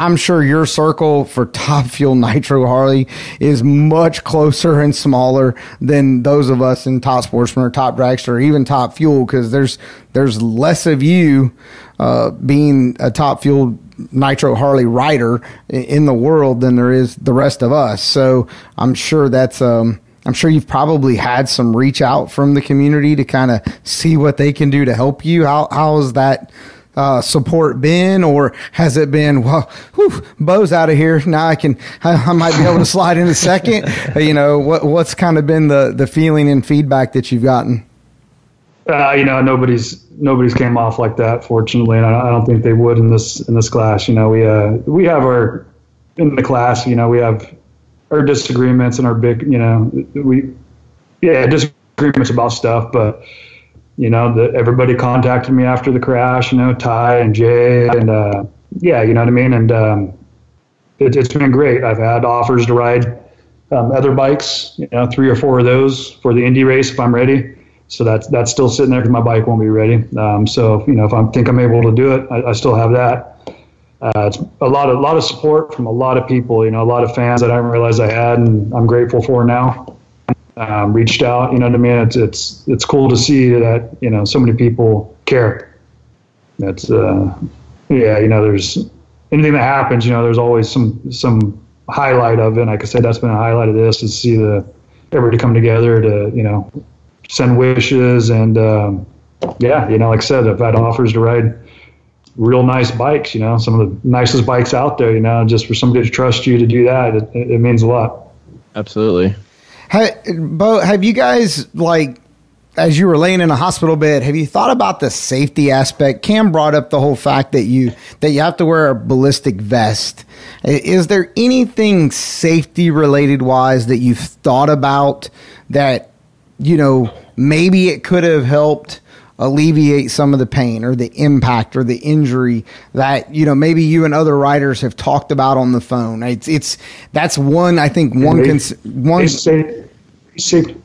I'm sure your circle for Top Fuel Nitro Harley is much closer and smaller than those of us in Top Sportsman or Top Dragster or even Top Fuel because there's there's less of you uh, being a Top Fuel Nitro Harley rider in the world than there is the rest of us. So I'm sure that's um, I'm sure you've probably had some reach out from the community to kind of see what they can do to help you. How how is that uh, support been, or has it been, well, whew, Bo's out of here now? I can, I, I might be able to slide in a second. you know, what what's kind of been the the feeling and feedback that you've gotten? Uh, you know, nobody's nobody's came off like that, fortunately, and I, I don't think they would in this in this class. You know, we uh, we have our in the class. You know, we have our disagreements and our big. You know, we yeah disagreements about stuff, but you know, the, everybody contacted me after the crash. You know, Tii and Jay and uh, yeah, you know what I mean, and um, it, it's been great. I've had offers to ride um, other bikes. You know, three or four of those for the Indy race if I'm ready. So that's that's still sitting there because my bike won't be ready. Um, so you know, if I think I'm able to do it, I, I still have that. Uh, it's a lot of a lot of support from a lot of people. You know, a lot of fans that I didn't realize I had, and I'm grateful for now. Um, reached out. You know what I mean? It's it's it's cool to see that you know so many people care. That's uh, yeah. You know, there's anything that happens. You know, there's always some some highlight of it. And like I said, that's been a highlight of this is see the everybody come together to you know send wishes and um, yeah, you know, like I said, I've had offers to ride real nice bikes. You know, some of the nicest bikes out there. You know, just for somebody to trust you to do that, it, it means a lot. Absolutely. Bo, have you guys like as you were laying in a hospital bed, have you thought about the safety aspect? Cam brought up the whole fact that you that you have to wear a ballistic vest. Is there anything safety related wise that you've thought about that you know maybe it could have helped alleviate some of the pain or the impact or the injury that you know maybe you and other writers have talked about on the phone. It's it's that's one I think one they, cons- one they say, say,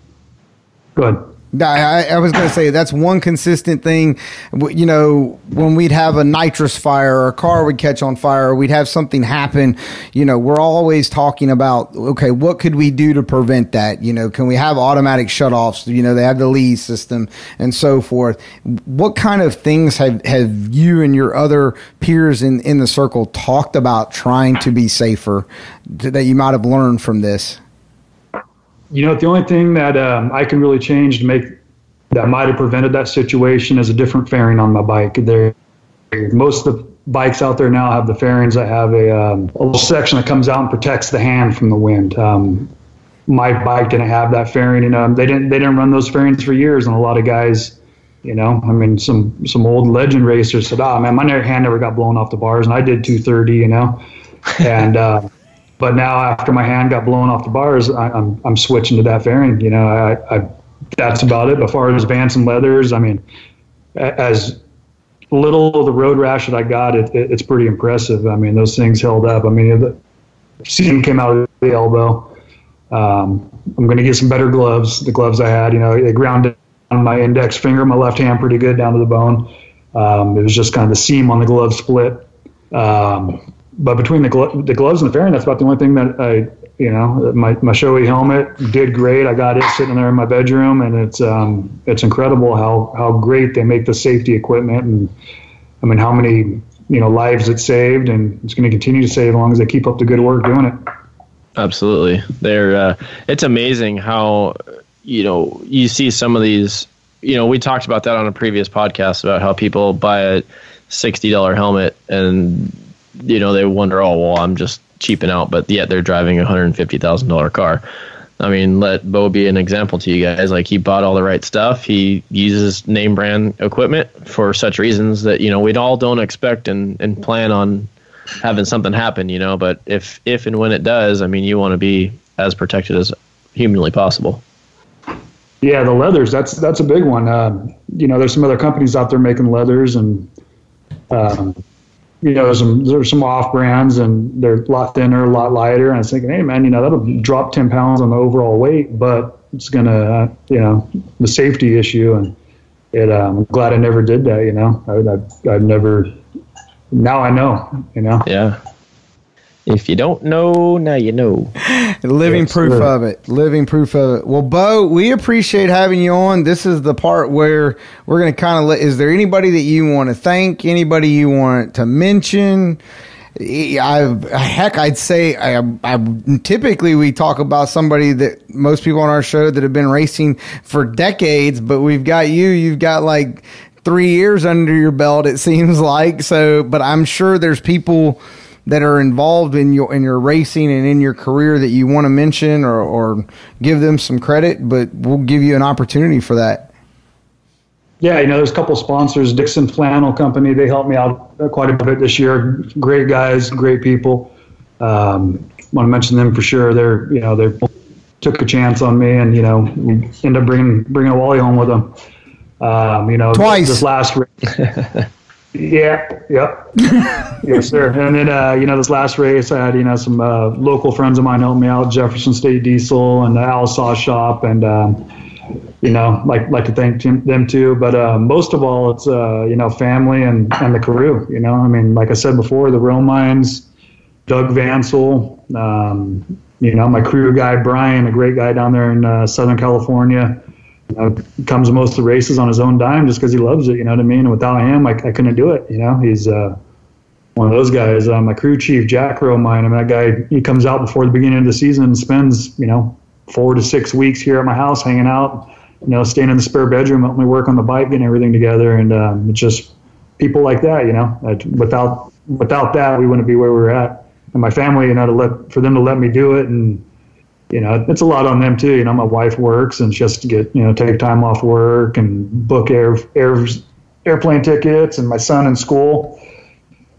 go ahead. I, I was going to say that's one consistent thing. You know, when we'd have a nitrous fire or a car would catch on fire, or we'd have something happen. You know, we're always talking about okay, what could we do to prevent that? You know, can we have automatic shutoffs? You know, they have the lead system and so forth. What kind of things have have you and your other peers in in the circle talked about trying to be safer that you might have learned from this? You know, the only thing that um, I can really change to make that might have prevented that situation is a different fairing on my bike. There, most of the bikes out there now have the fairings that have a, um, a little section that comes out and protects the hand from the wind. Um, my bike didn't have that fairing, and um, they didn't they didn't run those fairings for years. And a lot of guys, you know, I mean, some some old legend racers said, "Oh man, my hand never got blown off the bars," and I did 230, you know, and. Uh, but now after my hand got blown off the bars, I, am I'm, I'm switching to that fairing. You know, I, I that's about it. As far as Vanson leathers, I mean, as little of the road rash that I got, it, it, it's pretty impressive. I mean, those things held up. I mean, the seam came out of the elbow. Um, I'm going to get some better gloves. The gloves I had, you know, they ground down my index finger, my left hand, pretty good down to the bone. Um, it was just kind of the seam on the glove split. Um, but between the, glo- the gloves and the fairing, that's about the only thing that I, you know, my, my Shoei helmet did great. I got it sitting there in my bedroom, and it's um, it's incredible how how great they make the safety equipment, and I mean how many you know lives it saved, and it's going to continue to save as long as they keep up the good work doing it. Absolutely, they're uh, it's amazing how you know you see some of these. You know, we talked about that on a previous podcast about how people buy a sixty dollar helmet and you know, they wonder, oh, well, I'm just cheaping out, but yet they're driving a hundred fifty thousand dollar car. I mean, let Bo be an example to you guys. Like he bought all the right stuff. He uses name brand equipment for such reasons that you know we'd all don't expect and and plan on having something happen. You know, but if if and when it does, I mean, you want to be as protected as humanly possible. Yeah, the leathers. That's that's a big one. Uh, you know, there's some other companies out there making leathers, and um, you know, some there's some off brands and they're a lot thinner, a lot lighter. And I was thinking, hey man, you know, that'll drop ten pounds on the overall weight, but it's gonna, uh, you know, the safety issue. And it, um, I'm glad I never did that. You know, I, I, I've never. Now I know. You know. Yeah. If you don't know, now you know. Living Yes, proof of it. Living proof of it. Well, Bo, we appreciate having you on. This is the part where we're going to kind of let. Is there anybody that you want to thank? Anybody you want to mention? I heck, I'd say I, I typically we talk about somebody that most people on our show that have been racing for decades, but we've got you. You've got like three years under your belt. It seems like so, but I'm sure there's people that are involved in your in your racing and in your career that you want to mention or, or give them some credit. But we'll give you an opportunity for that. Yeah, you know, there's a couple sponsors. Dixxon Flannel Company, they helped me out quite a bit this year. Great guys, great people. Um, want to mention them for sure. They're, you know, they took a chance on me, and you know, we end up bringing bringing a Wally home with them. Um, you know, Twice. This last race. yeah, yep, yes, sir. And then, uh, you know, this last race, I had you know some uh, local friends of mine help me out, Jefferson State Diesel and the Al Saw Shop, and um, you know, like like to thank them, them too. But uh, most of all, it's uh, you know family and and the crew. You know, I mean, like I said before, the Real Mines, Doug Vancil, um, you know, my crew guy Brian, a great guy down there in uh, Southern California. Uh, comes most of the races on his own dime just because he loves it. You know what I mean? And without him, I, I couldn't do it. You know, he's uh, one of those guys. Uh, my crew chief, Jack Romine, I mean, that guy, he comes out before the beginning of the season and spends, you know, four to six weeks here at my house hanging out, you know, staying in the spare bedroom, helping me work on the bike, getting everything together. And um, it's just people like that, you know, without, without that, we wouldn't be where we're at. And my family, you know, to let, for them to let me do it and, you know, it's a lot on them too. You know, my wife works and she has to get, you know, take time off work and book air, air, airplane tickets and my son in school.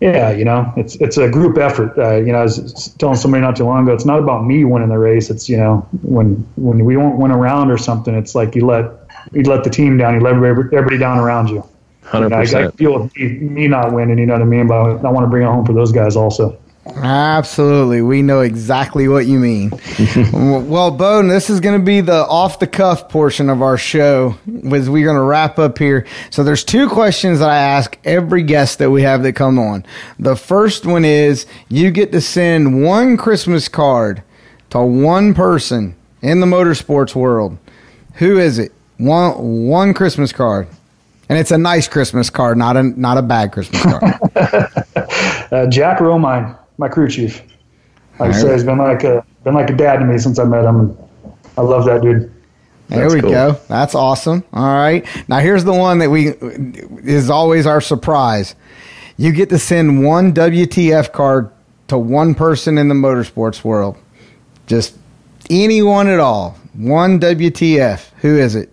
Yeah, you know, it's it's a group effort. Uh, you know, I was telling somebody not too long ago, it's not about me winning the race. It's you know, when when we won't win a round or something, it's like you let you let the team down, you let everybody, everybody down around you. Hundred You know, I, I percent. feel me, me not winning, you know what I mean. But I want to bring it home for those guys also. Absolutely. We know exactly what you mean. well, Bowden, this is going to be the off the cuff portion of our show as we're going to wrap up here. So there's two questions that I ask every guest that we have that come on. The first one is you get to send one Christmas card to one person in the motorsports world. Who is it? One one Christmas card. And it's a nice Christmas card, not a not a bad Christmas card. Uh, Jack Romine, my crew chief. Like I Alright. said, he's been like a been like a dad to me since I met him. I love that dude. There That's we cool. go. That's awesome. All right. Now here's the one that we is always our surprise. You get to send one WTF card to one person in the motorsports world. Just anyone at all. One WTF. Who is it?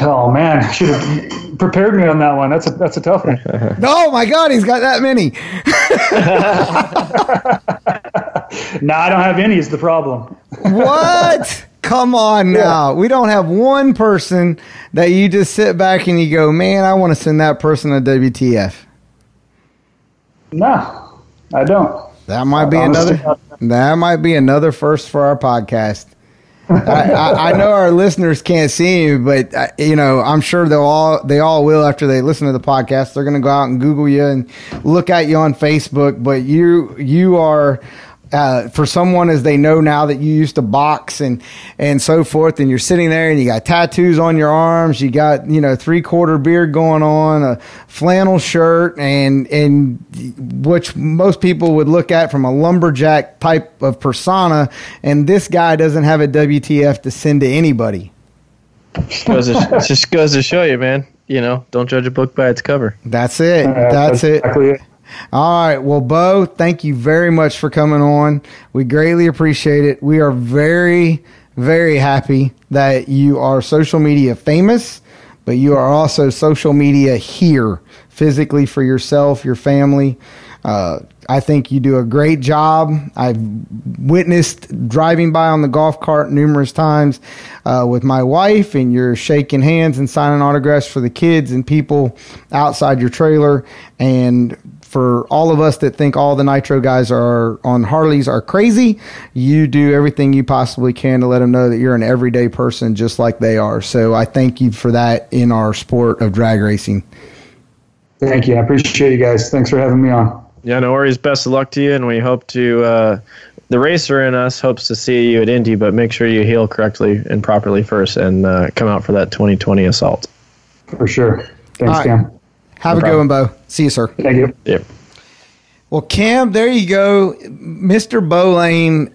Oh man, should have prepared me on that one. That's a that's a tough one. Oh my God, he's got that many. nah, I don't have any. Is the problem? What? Come on now. We don't have one person that you just sit back and you go, man, I want to send that person a WTF. No, I don't. That might be Honestly, another. That might be another first for our podcast. I, I, know our listeners can't see you, but uh, you know I'm sure they'll all they all will after they listen to the podcast. They're going to go out and Google you and look at you on Facebook. But you you are. Uh, for someone as they know now that you used to box and and so forth, and you're sitting there and you got tattoos on your arms, you got you know three quarter beard going on, a flannel shirt, and and which most people would look at from a lumberjack type of persona, and this guy doesn't have a WTF to send to anybody. Just goes to, just goes to show you, man. You know, don't judge a book by its cover. That's it. Uh, That's it. exactly it. All right. Well, Bo, thank you very much for coming on. We greatly appreciate it. We are very, very happy that you are social media famous, but you are also social media here physically for yourself, your family. Uh, I think you do a great job. I've witnessed driving by on the golf cart numerous times uh, with my wife, and you're shaking hands and signing autographs for the kids and people outside your trailer. And for all of us that think all the Nitro guys are on Harleys are crazy, you do everything you possibly can to let them know that you're an everyday person just like they are. So I thank you for that in our sport of drag racing. Thank you. I appreciate you guys. Thanks for having me on. Yeah, no worries. Best of luck to you, and we hope to. Uh, the racer in us hopes to see you at Indy, but make sure you heal correctly and properly first, and uh, come out for that 2020 assault. For sure. Thanks, All right. Cam. Have No a good one, Bo. See you, sir. Thank you. Yep. Well, Cam, there you go, Mr. Bowlane.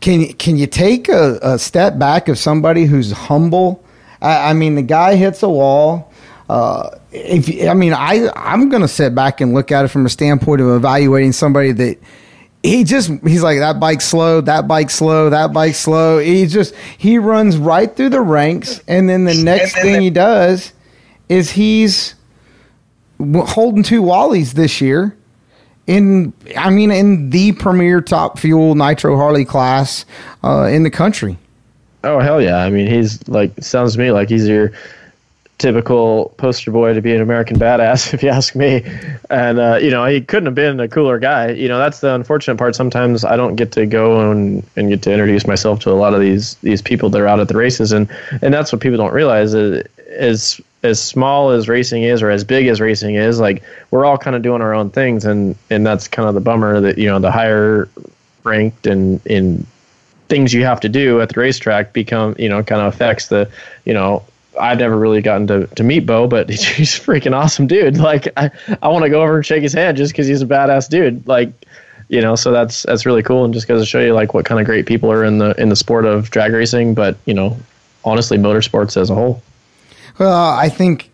Can can you take a, a step back of somebody who's humble? I, I mean, the guy hits a wall. uh, if I mean, I I'm gonna sit back and look at it from a standpoint of evaluating somebody that he just he's like that bike's slow, that bike's slow, that bike's slow. He just he runs right through the ranks, and then the next thing he does is he's w- holding two Wallies this year. In I mean, in the premier top fuel nitro Harley class uh, in the country. Oh hell yeah! I mean, he's like sounds to me like he's your typical poster boy to be an American badass, if you ask me. And uh, you know, he couldn't have been a cooler guy. You know, that's the unfortunate part. Sometimes I don't get to go and, and get to introduce myself to a lot of these these people that are out at the races, and and that's what people don't realize is as as small as racing is or as big as racing is, like we're all kind of doing our own things, and and that's kind of the bummer that you know the higher ranked and in things you have to do at the racetrack become you know kind of affects the you know I've never really gotten to, to meet Bo, but he's a freaking awesome dude. Like I, I want to go over and shake his hand just because he's a badass dude. Like you know, so that's that's really cool and just goes to show you like what kind of great people are in the in the sport of drag racing, but you know, honestly, motorsports as a whole. Well, I think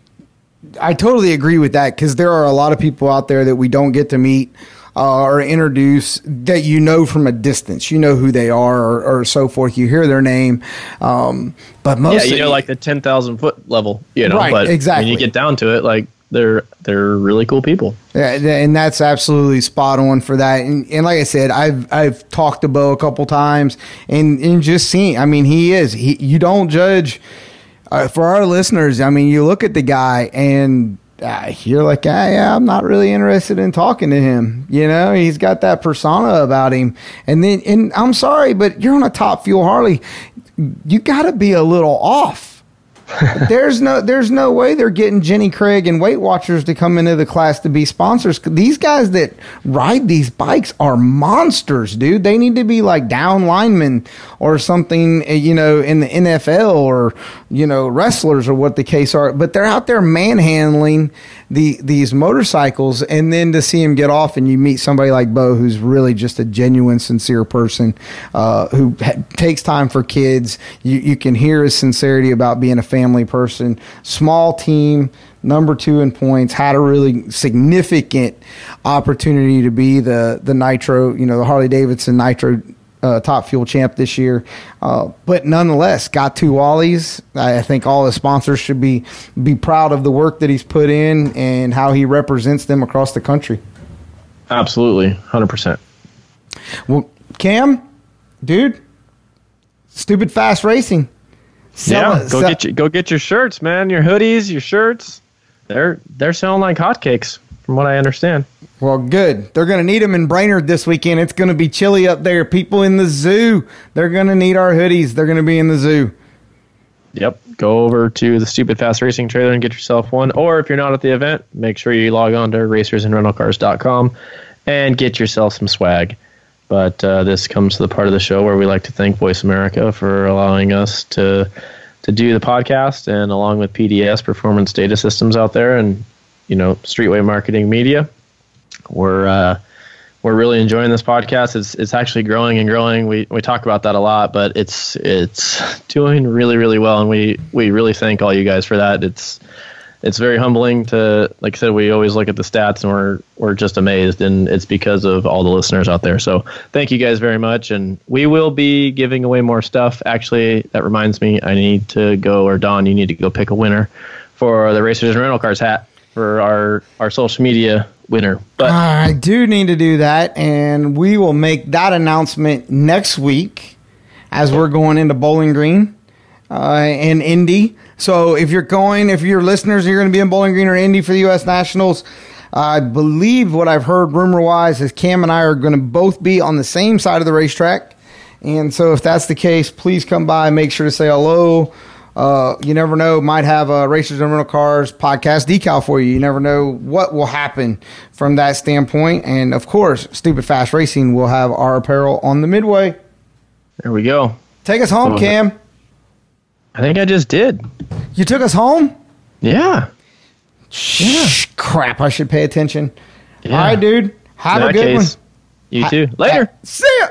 I totally agree with that because there are a lot of people out there that we don't get to meet uh, or introduce that you know from a distance. You know who they are or, or so forth. You hear their name, um, but most yeah, you know, like the ten thousand foot level, you know. Right, but exactly. when you get down to it, like they're they're really cool people. Yeah, and that's absolutely spot on for that. And, and like I said, I've I've talked to Bo a couple times, and and just seen. I mean, he is. He you don't judge. Uh, for our listeners, I mean, you look at the guy and uh, you're like, ah, yeah, I'm not really interested in talking to him. You know, he's got that persona about him. And then, and I'm sorry, but you're on a top fuel Harley. You got to be a little off. there's no there's no way they're getting Jenny Craig and Weight Watchers to come into the class to be sponsors. These guys that ride these bikes are monsters, dude. They need to be like down linemen or something, eh, you know, in the NFL or you know wrestlers or what the case are. But they're out there manhandling the these motorcycles, and then to see him get off, and you meet somebody like Bo, who's really just a genuine, sincere person uh, who ha- takes time for kids. You you can hear his sincerity about being a family person. Small team, number two in points, had a really significant opportunity to be the the Nitro, you know, the Harley Davidson Nitro uh, top fuel champ this year. Uh, but nonetheless, got two Wallies. I think all his sponsors should be be proud of the work that he's put in and how he represents them across the country. Absolutely, hundred percent. Well, Cam, dude, stupid fast racing. Sell Yeah, it- go get your go get your shirts, man. Your hoodies, your shirts. They're they're selling like hotcakes, from what I understand. Well, good. They're going to need them in Brainerd this weekend. It's going to be chilly up there. People in the zoo, they're going to need our hoodies. They're going to be in the zoo. Yep. Go over to the Stupid Fast Racing trailer and get yourself one. Or if you're not at the event, make sure you log on to racersandrentalcars.com and get yourself some swag. But uh, this comes to the part of the show where we like to thank Voice America for allowing us to to do the podcast, and along with PDS Performance Data Systems out there, and you know Streetway Marketing Media, we're uh, we're really enjoying this podcast. It's it's actually growing and growing. We we talk about that a lot, but it's it's doing really really well, and we we really thank all you guys for that. It's it's very humbling to like I said. We always look at the stats and we're we're just amazed, and it's because of all the listeners out there. So thank you guys very much, and we will be giving away more stuff. Actually, that reminds me, I need to go, or Don, you need to go pick a winner for the Racers and Rental Cars hat for our our social media winner. But I do need to do that, and we will make that announcement next week as we're going into Bowling Green uh, and Indy. So if you're going, if your listeners, you're going to be in Bowling Green or Indy for the U.S. Nationals. I believe what I've heard rumor wise is Cam and I are going to both be on the same side of the racetrack. And so if that's the case, please come by. Make sure to say hello. Uh, you never know, might have a Racers and Rental Cars podcast decal for you. You never know what will happen from that standpoint. And of course, Stupid Fast Racing will have our apparel on the midway. there we go. Take us home, Cam. I think I just did. You took us home? Yeah. Shh, crap. I should pay attention. Yeah. All right, dude. Have In a good case, one. you too. Later. See ya.